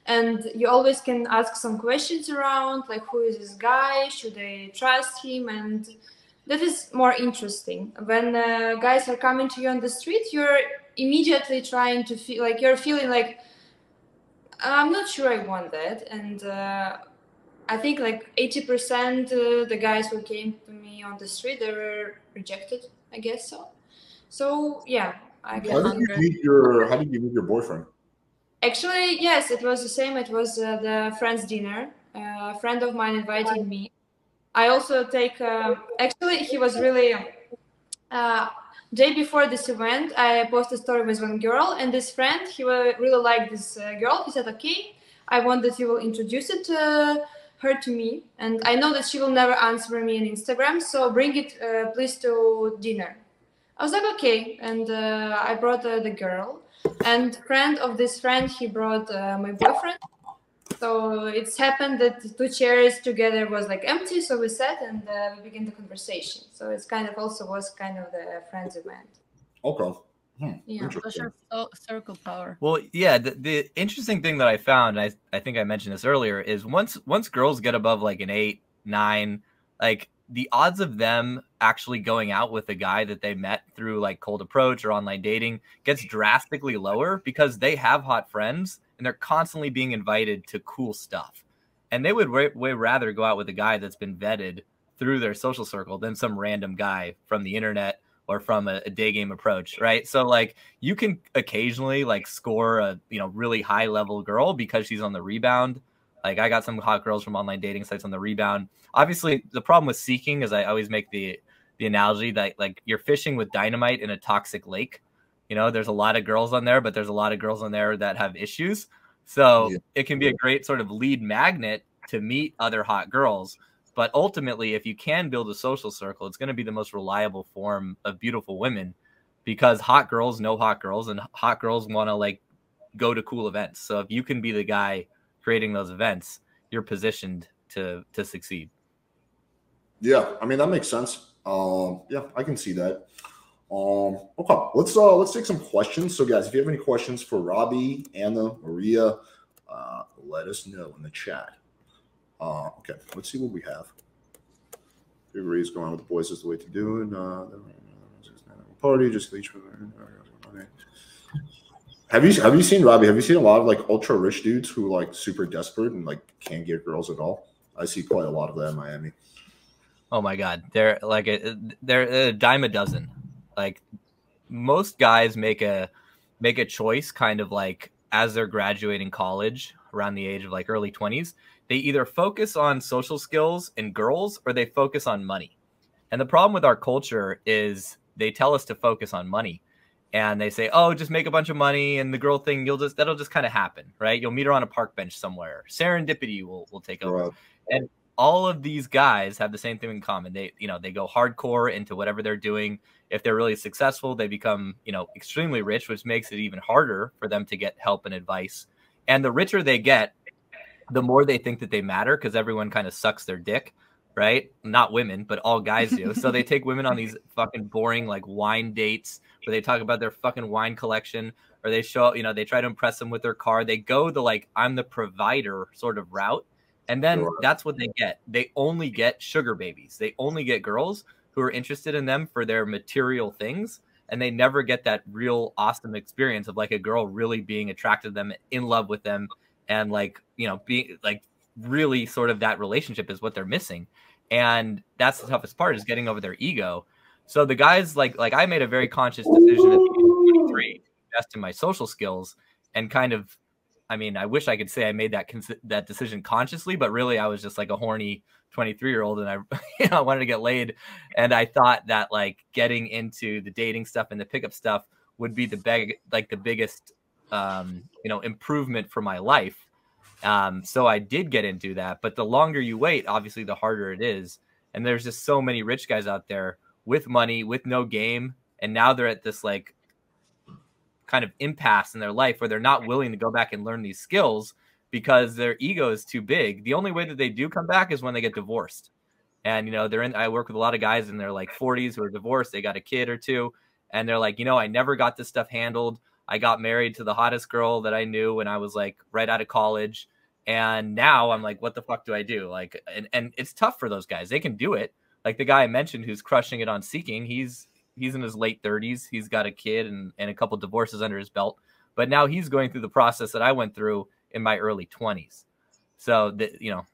and you always can ask some questions around like who is this guy? Should i trust him? And that is more interesting. When uh, guys are coming to you on the street you're immediately trying to feel like you're feeling like i'm not sure i want that and uh, I think like 80% uh, the guys who came to me on the street they were rejected. I guess so. So yeah, I guess. How did you meet your How did you meet your boyfriend? Actually, yes, it was the same. It was uh, the friends dinner. Uh, a friend of mine invited me. I also take. Uh, actually, he was really. Uh, day before this event, I posted a story with one girl, and this friend he really liked this uh, girl. He said, "Okay, I want that you will introduce it." Her to me and i know that she will never answer me on instagram so bring it uh, please to dinner. I was like okay and uh, i brought uh, the girl and friend of this friend he brought uh, my boyfriend. So it's happened that two chairs together was like empty so we sat and uh, we began the conversation. So it's kind of also was kind of the friends event. Okay Hmm, yeah, social circle power. Well, yeah, the, the interesting thing that I found, I I think I mentioned this earlier, is once once girls get above like an eight, nine, like the odds of them actually going out with a guy that they met through like cold approach or online dating gets drastically lower because they have hot friends and they're constantly being invited to cool stuff. And they would way, way rather go out with a guy that's been vetted through their social circle than some random guy from the internet or from a, a, day game approach, right? So like you can occasionally like score a you know really high level girl because she's on the rebound. Like I got some hot girls from online dating sites on the rebound. Obviously, the problem with seeking is I always make the the analogy that like you're fishing with dynamite in a toxic lake. You know, there's a lot of girls on there, but there's a lot of girls on there that have issues. So yeah. it can be a great sort of lead magnet to meet other hot girls but ultimately, if you can build a social circle, it's going to be the most reliable form of beautiful women because hot girls know hot girls and hot girls want to like go to cool events. So if you can be the guy creating those events, you're positioned to to succeed. Yeah, I mean that makes sense. Um, yeah, I can see that. Um, okay, let's uh let's take some questions. So guys, if you have any questions for Robbie, Anna, Maria, uh, let us know in the chat. Uh, okay, let's see what we have. Everybody's going on with the boys is the way to do it. Uh, party, just each have you have you seen Robbie? Have you seen a lot of like ultra rich dudes who like super desperate and like can't get girls at all? I see quite a lot of that in Miami. Oh my god, they're like a, they're a dime a dozen. Like most guys make a make a choice kind of like as they're graduating college around the age of like early 20s they either focus on social skills and girls or they focus on money. And the problem with our culture is they tell us to focus on money. And they say, "Oh, just make a bunch of money and the girl thing, you'll just that'll just kind of happen, right? You'll meet her on a park bench somewhere. Serendipity will will take over." Right. And all of these guys have the same thing in common. They, you know, they go hardcore into whatever they're doing. If they're really successful, they become, you know, extremely rich, which makes it even harder for them to get help and advice. And the richer they get, the more they think that they matter because everyone kind of sucks their dick, right? Not women, but all guys do. so they take women on these fucking boring like wine dates where they talk about their fucking wine collection or they show, you know, they try to impress them with their car. They go the like I'm the provider sort of route. And then sure. that's what they get. They only get sugar babies. They only get girls who are interested in them for their material things and they never get that real awesome experience of like a girl really being attracted to them, in love with them, and like you know being like really sort of that relationship is what they're missing. And that's the toughest part is getting over their ego. So the guys like like i made a very conscious decision at the 23 to invest in my social skills and kind of i mean i wish i could say i made that cons- that decision consciously but really i was just like a horny 23 year old and i you know, I wanted to get laid. And i thought that like getting into the dating stuff and the pickup stuff would be the big like the biggest um, you know, improvement for my life. Um, so I did get into that. But the longer you wait, obviously, the harder it is. And there's just so many rich guys out there with money, with no game. And now they're at this like kind of impasse in their life where they're not willing to go back and learn these skills because their ego is too big. The only way that they do come back is when they get divorced. And, you know, they're in, I work with a lot of guys in their like 40s who are divorced. They got a kid or two. And they're like, you know, I never got this stuff handled. I got married to the hottest girl that I knew when I was like right out of college. And now I'm like, what the fuck do I do? Like, and, and it's tough for those guys. They can do it. Like the guy I mentioned who's crushing it on seeking, he's he's in his late 30s. He's got a kid and, and a couple divorces under his belt. But now he's going through the process that I went through in my early 20s. So that you know,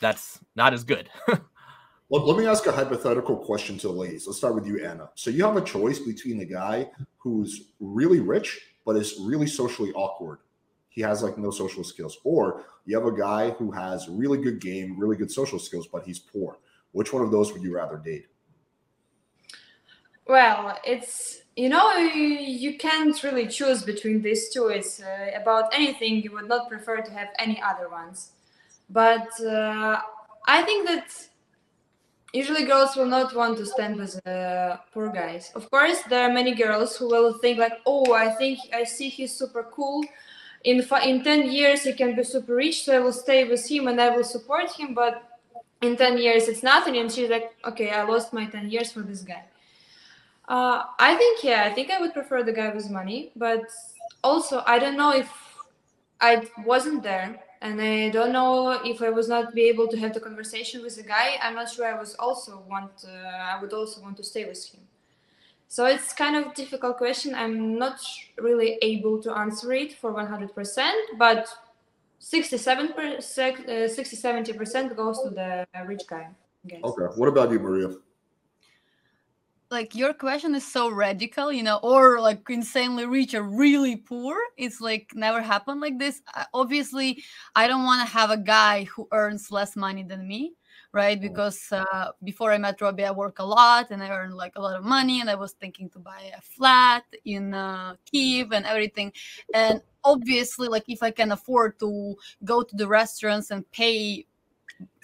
that's not as good. Let, let me ask a hypothetical question to the ladies. Let's start with you, Anna. So you have a choice between the guy who's really rich but is really socially awkward. He has like no social skills, or you have a guy who has really good game, really good social skills, but he's poor. Which one of those would you rather date? Well, it's you know you can't really choose between these two. It's uh, about anything you would not prefer to have any other ones, but uh, I think that usually girls will not want to stand with uh, poor guys. Of course, there are many girls who will think like, oh, I think I see he's super cool. In in ten years he can be super rich, so I will stay with him and I will support him. But in ten years it's nothing, and she's like, okay, I lost my ten years for this guy. Uh, I think yeah, I think I would prefer the guy with money, but also I don't know if I wasn't there and I don't know if I was not be able to have the conversation with the guy. I'm not sure I was also want uh, I would also want to stay with him. So it's kind of difficult question. I'm not really able to answer it for 100%, but 67 uh, 60 70% goes to the rich guy. Okay. What about you, Maria? Like your question is so radical you know or like insanely rich or really poor. It's like never happened like this. Obviously i don't want to have a guy who earns less money than me right? Because uh, before i met robbie i work a lot and i earn like a lot of money and i was thinking to buy a flat in uh, kiev and everything. And obviously like if i can afford to go to the restaurants and pay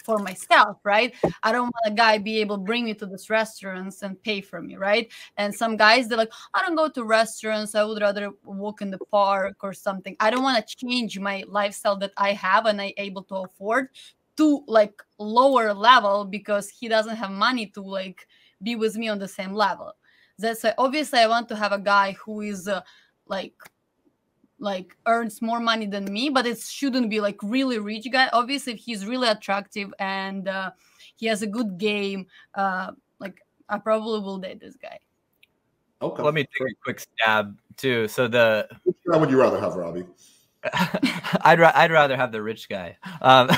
for myself, right? I don't want a guy be able to bring me to these restaurants and pay for me, right? And some guys they're like, I don't go to restaurants. I would rather walk in the park or something. I don't want to change my lifestyle that I have and I able to afford to like lower level because he doesn't have money to like be with me on the same level. That's why obviously I want to have a guy who is uh, like like earns more money than me but it shouldn't be like really rich guy obviously if he's really attractive and uh, he has a good game uh, like i probably will date this guy okay let me take a quick stab too so the which guy would you rather have robbie I'd ra- I'd rather have the rich guy. Um,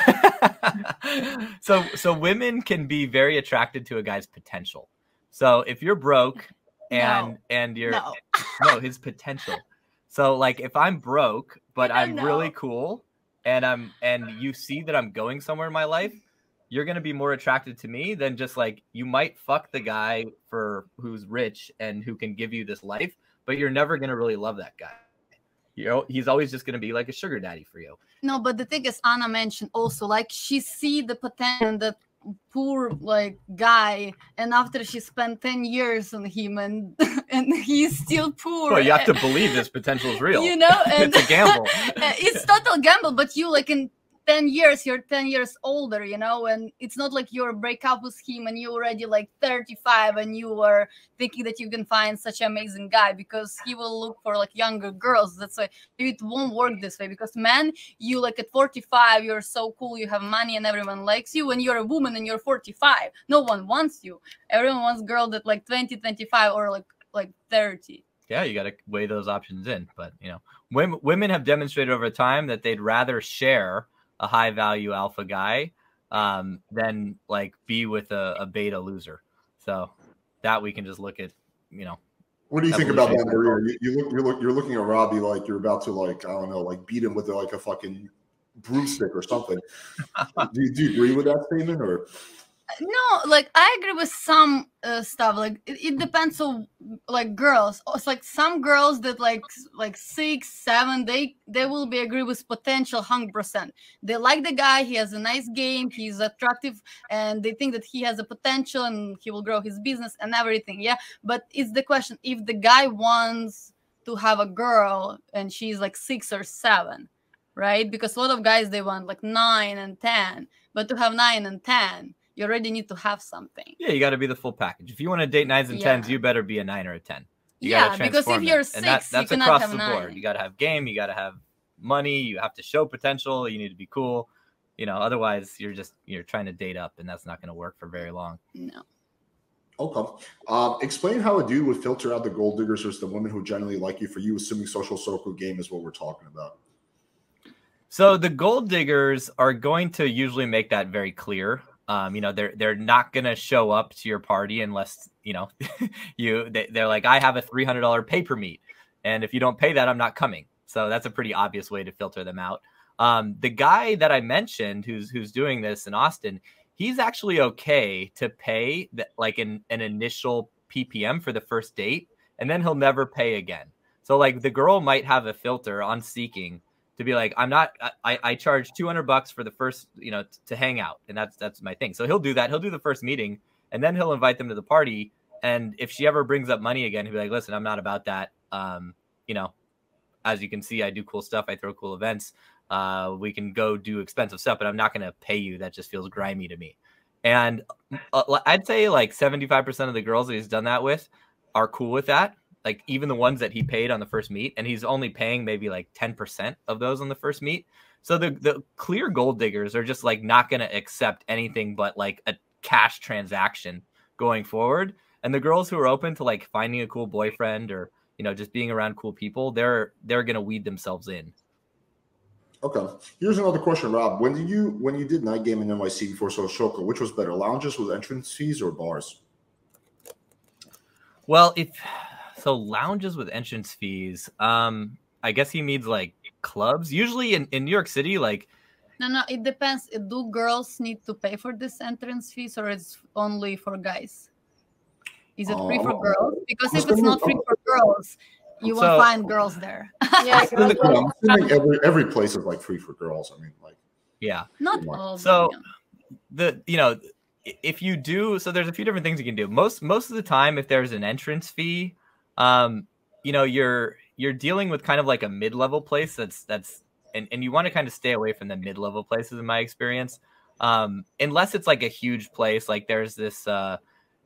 so so women can be very attracted to a guy's potential. So if you're broke and no. and you're no. no his potential. So like if I'm broke, but I'm know. really cool and I'm and you see that I'm going somewhere in my life, you're gonna be more attracted to me than just like you might fuck the guy for who's rich and who can give you this life, but you're never gonna really love that guy. You know, he's always just gonna be like a sugar daddy for you. No, but the thing is, Anna mentioned also like she see the potential that poor like guy and after she spent 10 years on him and and he's still poor well you have to believe this potential is real. you know and it's a gamble. it's total gamble but you like in 10 years you're 10 years older you know and it's not like you're break up with him and you're already like 35 and you are thinking that you can find such an amazing guy because he will look for like younger girls. That's why it won't work this way because men you like at 45 you're so cool you have money and everyone likes you when you're a woman and you're 45 no one wants you. Everyone wants girl that like 20 25 or like like 30 yeah, you got to weigh those options in. But you know, women women have demonstrated over time that they'd rather share a high value alpha guy um, than like be with a, a, beta loser. So that we can just look at, you know. What do you think about that? You, you look, you're look, you're looking at Robbie like you're about to like I don't know, like beat him with like a fucking broomstick or something. do, do you agree with that statement or? No like i agree with some uh, stuff like it, it, depends on like girls. It's like some girls that like like six seven they they will be agree with potential 100% they like the guy he has a nice game he's attractive and they think that he has a potential and he will grow his business and everything yeah? But it's the question if the guy wants to have a girl and she's like six or seven right? Because a lot of guys they want like nine and ten but to have nine and ten you already need to have something. Yeah, you got to be the full package. If you want to date nines and yeah. tens, you better be a nine or a ten. You yeah, because if you're six, that, that's you across the board. You got to have game. You got to have money. You have to show potential. You need to be cool. You know, otherwise you're just you're trying to date up, and that's not going to work for very long. No. Okay. Um, explain how a dude would filter out the gold diggers versus the women who generally like you for you, assuming social circle game is what we're talking about. So the gold diggers are going to usually make that very clear. Um, you know, they're they're not gonna show up to your party unless you know you they, they're like, I have a three hundred dollar pay per meet, and if you don't pay that, I'm not coming. So that's a pretty obvious way to filter them out. Um, the guy that I mentioned who's who's doing this in Austin, he's actually okay to pay that like an, an initial PPM for the first date, and then he'll never pay again. So like the girl might have a filter on seeking to be like, I'm not, I, I charge 200 bucks for the first, you know, t- to hang out. And that's, that's my thing. So he'll do that. He'll do the first meeting and then he'll invite them to the party. And if she ever brings up money again, he'll be like, listen, I'm not about that. Um, you know, as you can see, I do cool stuff. I throw cool events. Uh, we can go do expensive stuff, but I'm not going to pay you. That just feels grimy to me. And uh, I'd say like 75% of the girls that he's done that with are cool with that like even the ones that he paid on the first meet and he's only paying maybe like 10% of those on the first meet So the the clear gold diggers are just like not going to accept anything but like a cash transaction going forward. And the girls who are open to like finding a cool boyfriend or you know just being around cool people, they're they're going to weed themselves in. Okay. Here's another question, Rob. When did you when you did night game in NYC before Social, which was better, lounges with entrance fees or bars? Well, if so, lounges with entrance fees. Um, I guess he means like clubs. Usually in, in New York City, like No, no, it depends. Do girls need to pay for this entrance fees or it's only for guys? Is it free for Uh, girls? Because if it's not free for girls, you So- won't find girls there. Yeah, I'm assuming- I'm assuming every every place is like free for girls. I mean, like yeah. not all. So- yeah. the you know if you do so there's a few different things you can do most most of the time if there's an entrance fee um you know you're you're dealing with kind of like a mid-level place that's that's and, and you want to kind of stay away from the mid-level places in my experience. Um unless it's like a huge place like there's this uh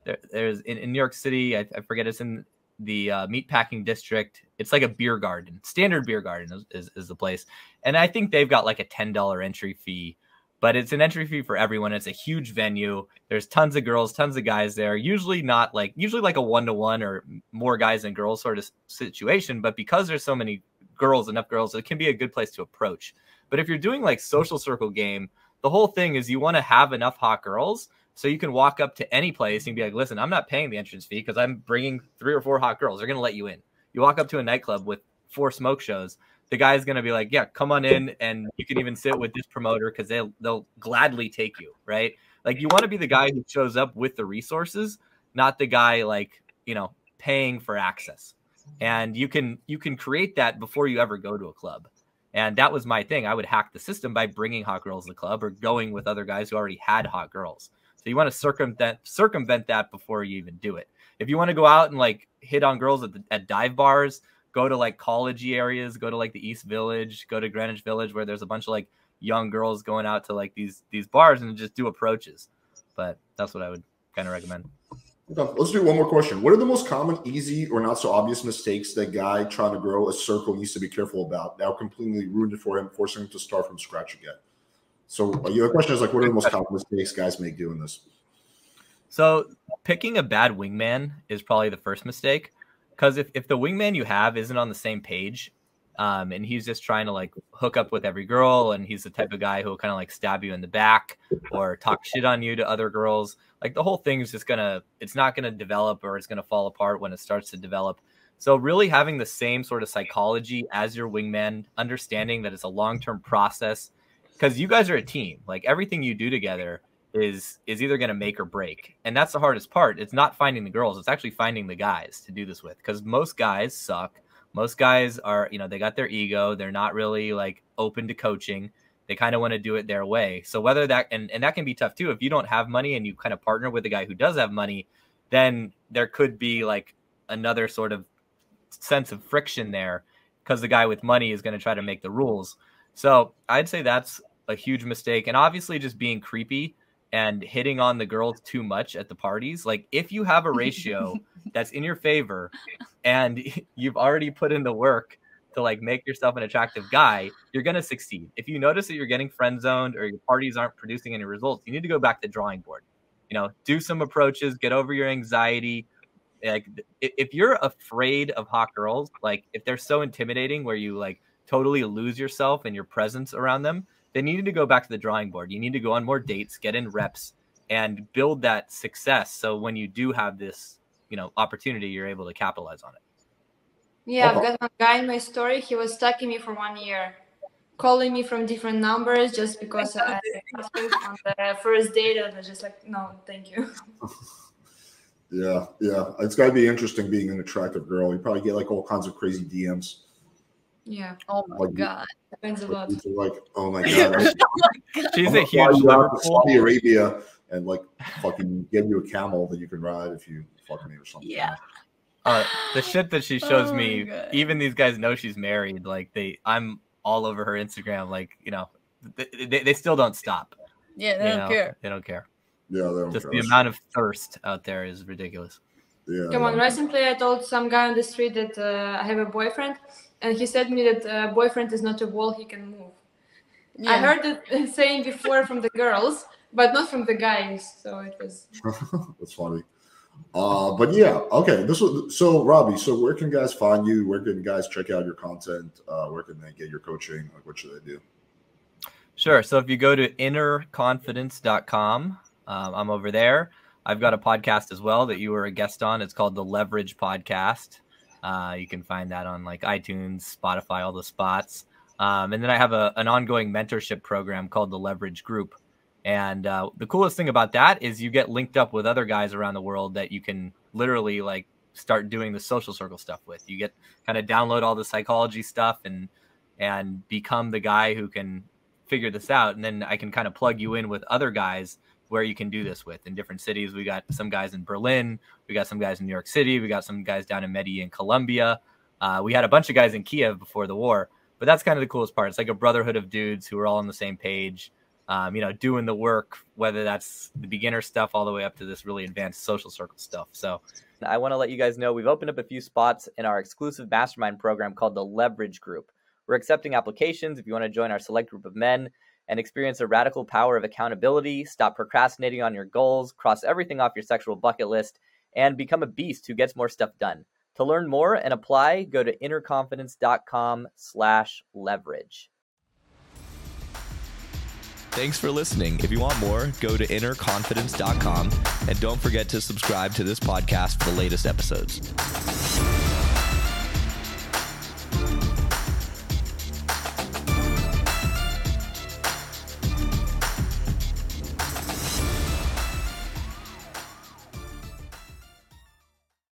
there, there's in, in new york city I, I forget it's in the uh, meatpacking district. It's like a beer garden standard beer garden is, is, is the place. And i think they've got like a $10 entry fee but it's an entry fee for everyone. It's a huge venue. There's tons of girls, tons of guys there. Usually not like usually like a one to one or more guys than girls sort of situation. But because there's so many girls, enough girls, it can be a good place to approach. But if you're doing like social circle game, the whole thing is you want to have enough hot girls so you can walk up to any place and be like, listen, I'm not paying the entrance fee because I'm bringing three or four hot girls. They're gonna let you in. You walk up to a nightclub with four smoke shows the guy's gonna be like, yeah, come on in, and you can even sit with this promoter because they'll they'll gladly take you, right? Like you want to be the guy who shows up with the resources, not the guy like you know paying for access. And you can you can create that before you ever go to a club. And that was my thing. I would hack the system by bringing hot girls to the club or going with other guys who already had hot girls. So you want to circumvent circumvent that before you even do it. If you want to go out and like hit on girls at, the, at dive bars, go to like collegey areas, go to like the East Village, go to Greenwich Village where there's a bunch of like young girls going out to like these these bars and just do approaches. But that's what I would kind of recommend. Let's do one more question. What are the most common, easy, or not so obvious mistakes that guy trying to grow a circle needs to be careful about? Now completely ruined it for him, forcing him to start from scratch again. So uh, the question is like, what are the most common mistakes guys make doing this? So picking a bad wingman is probably the first mistake. Because if, if the wingman you have isn't on the same page, um, and he's just trying to like hook up with every girl, and he's the type of guy who will kind of like stab you in the back or talk shit on you to other girls, like the whole thing is just gonna, it's not gonna develop or it's gonna fall apart when it starts to develop. So really having the same sort of psychology as your wingman, understanding that it's a long term process, because you guys are a team. Like everything you do together is is either going to make or break. And that's the hardest part. It's not finding the girls. It's actually finding the guys to do this with. Because most guys suck. Most guys are you know they got their ego. They're not really like open to coaching. They kind of want to do it their way. So whether that and, and that can be tough too. If you don't have money and you kind of partner with a guy who does have money then there could be like another sort of sense of friction there because the guy with money is going to try to make the rules. So i'd say that's a huge mistake. And obviously just being creepy and hitting on the girls too much at the parties. Like if you have a ratio that's in your favor and you've already put in the work to like make yourself an attractive guy, you're gonna succeed. If you notice that you're getting friend zoned or your parties aren't producing any results, you need to go back to the drawing board. You know, do some approaches, get over your anxiety. Like if you're afraid of hot girls, like if they're so intimidating where you like totally lose yourself and your presence around them, then you need to go back to the drawing board. You need to go on more dates, get in reps, and build that success. So when you do have this, you know, opportunity, you're able to capitalize on it. Yeah, I've got one guy in my story. He was stalking me for one year, calling me from different numbers just because I asked him on the first date. I was just like, no, thank you. Yeah, yeah. It's got to be interesting being an attractive girl. You probably get like all kinds of crazy DMs. Yeah, Oh my Like- god. depends a Like, lot. people are like, oh my god, She's I'm a gonna fly huge you out to Liverpool. Saudi Arabia and like fucking give you a camel that you can ride if you fuck me or something. Yeah. Uh, the shit that she shows Oh me, God. even these guys know she's married. Like they, I'm all over her Instagram. Like you know, they, they, they still don't stop. Yeah, they you don't know? care. They don't care. Yeah, they don't Just care. the amount of thirst out there is ridiculous. yeah, Come on, recently I told some guy on the street that uh, I have a boyfriend, and he said me that uh, boyfriend is not a wall he can move. I heard it saying before from the girls, but not from the guys. So it was. That's funny. Uh, but yeah, okay. This was so Robbie. So where can guys find you? Where can guys check out your content? Uh, where can they get your coaching? Like, what should they do? Sure. So if you go to innerconfidence.com, um, I'm over there. I've got a podcast as well that you were a guest on. It's called the Leverage Podcast. Uh, you can find that on like iTunes, Spotify, all the spots. Um, and then I have a, an ongoing mentorship program called the Leverage Group. And uh, the coolest thing about that is you get linked up with other guys around the world that you can literally like start doing the social circle stuff with. You get kind of download all the psychology stuff and and become the guy who can figure this out. And then I can kind of plug you in with other guys where you can do this with in different cities. We got some guys in Berlin, we got some guys in New York City, we got some guys down in Medellin, Colombia. Uh, we had a bunch of guys in Kiev before the war, but that's kind of the coolest part. It's like a brotherhood of dudes who are all on the same page, um, you know, doing the work, whether that's the beginner stuff all the way up to this really advanced social circle stuff. So I want to let you guys know we've opened up a few spots in our exclusive mastermind program called the Leverage Group. We're accepting applications if you want to join our select group of men and experience the radical power of accountability, stop procrastinating on your goals, cross everything off your sexual bucket list, and become a beast who gets more stuff done. To learn more and apply, go to innerconfidence.com slash leverage. Thanks for listening. If you want more, go to innerconfidence.com and don't forget to subscribe to this podcast for the latest episodes.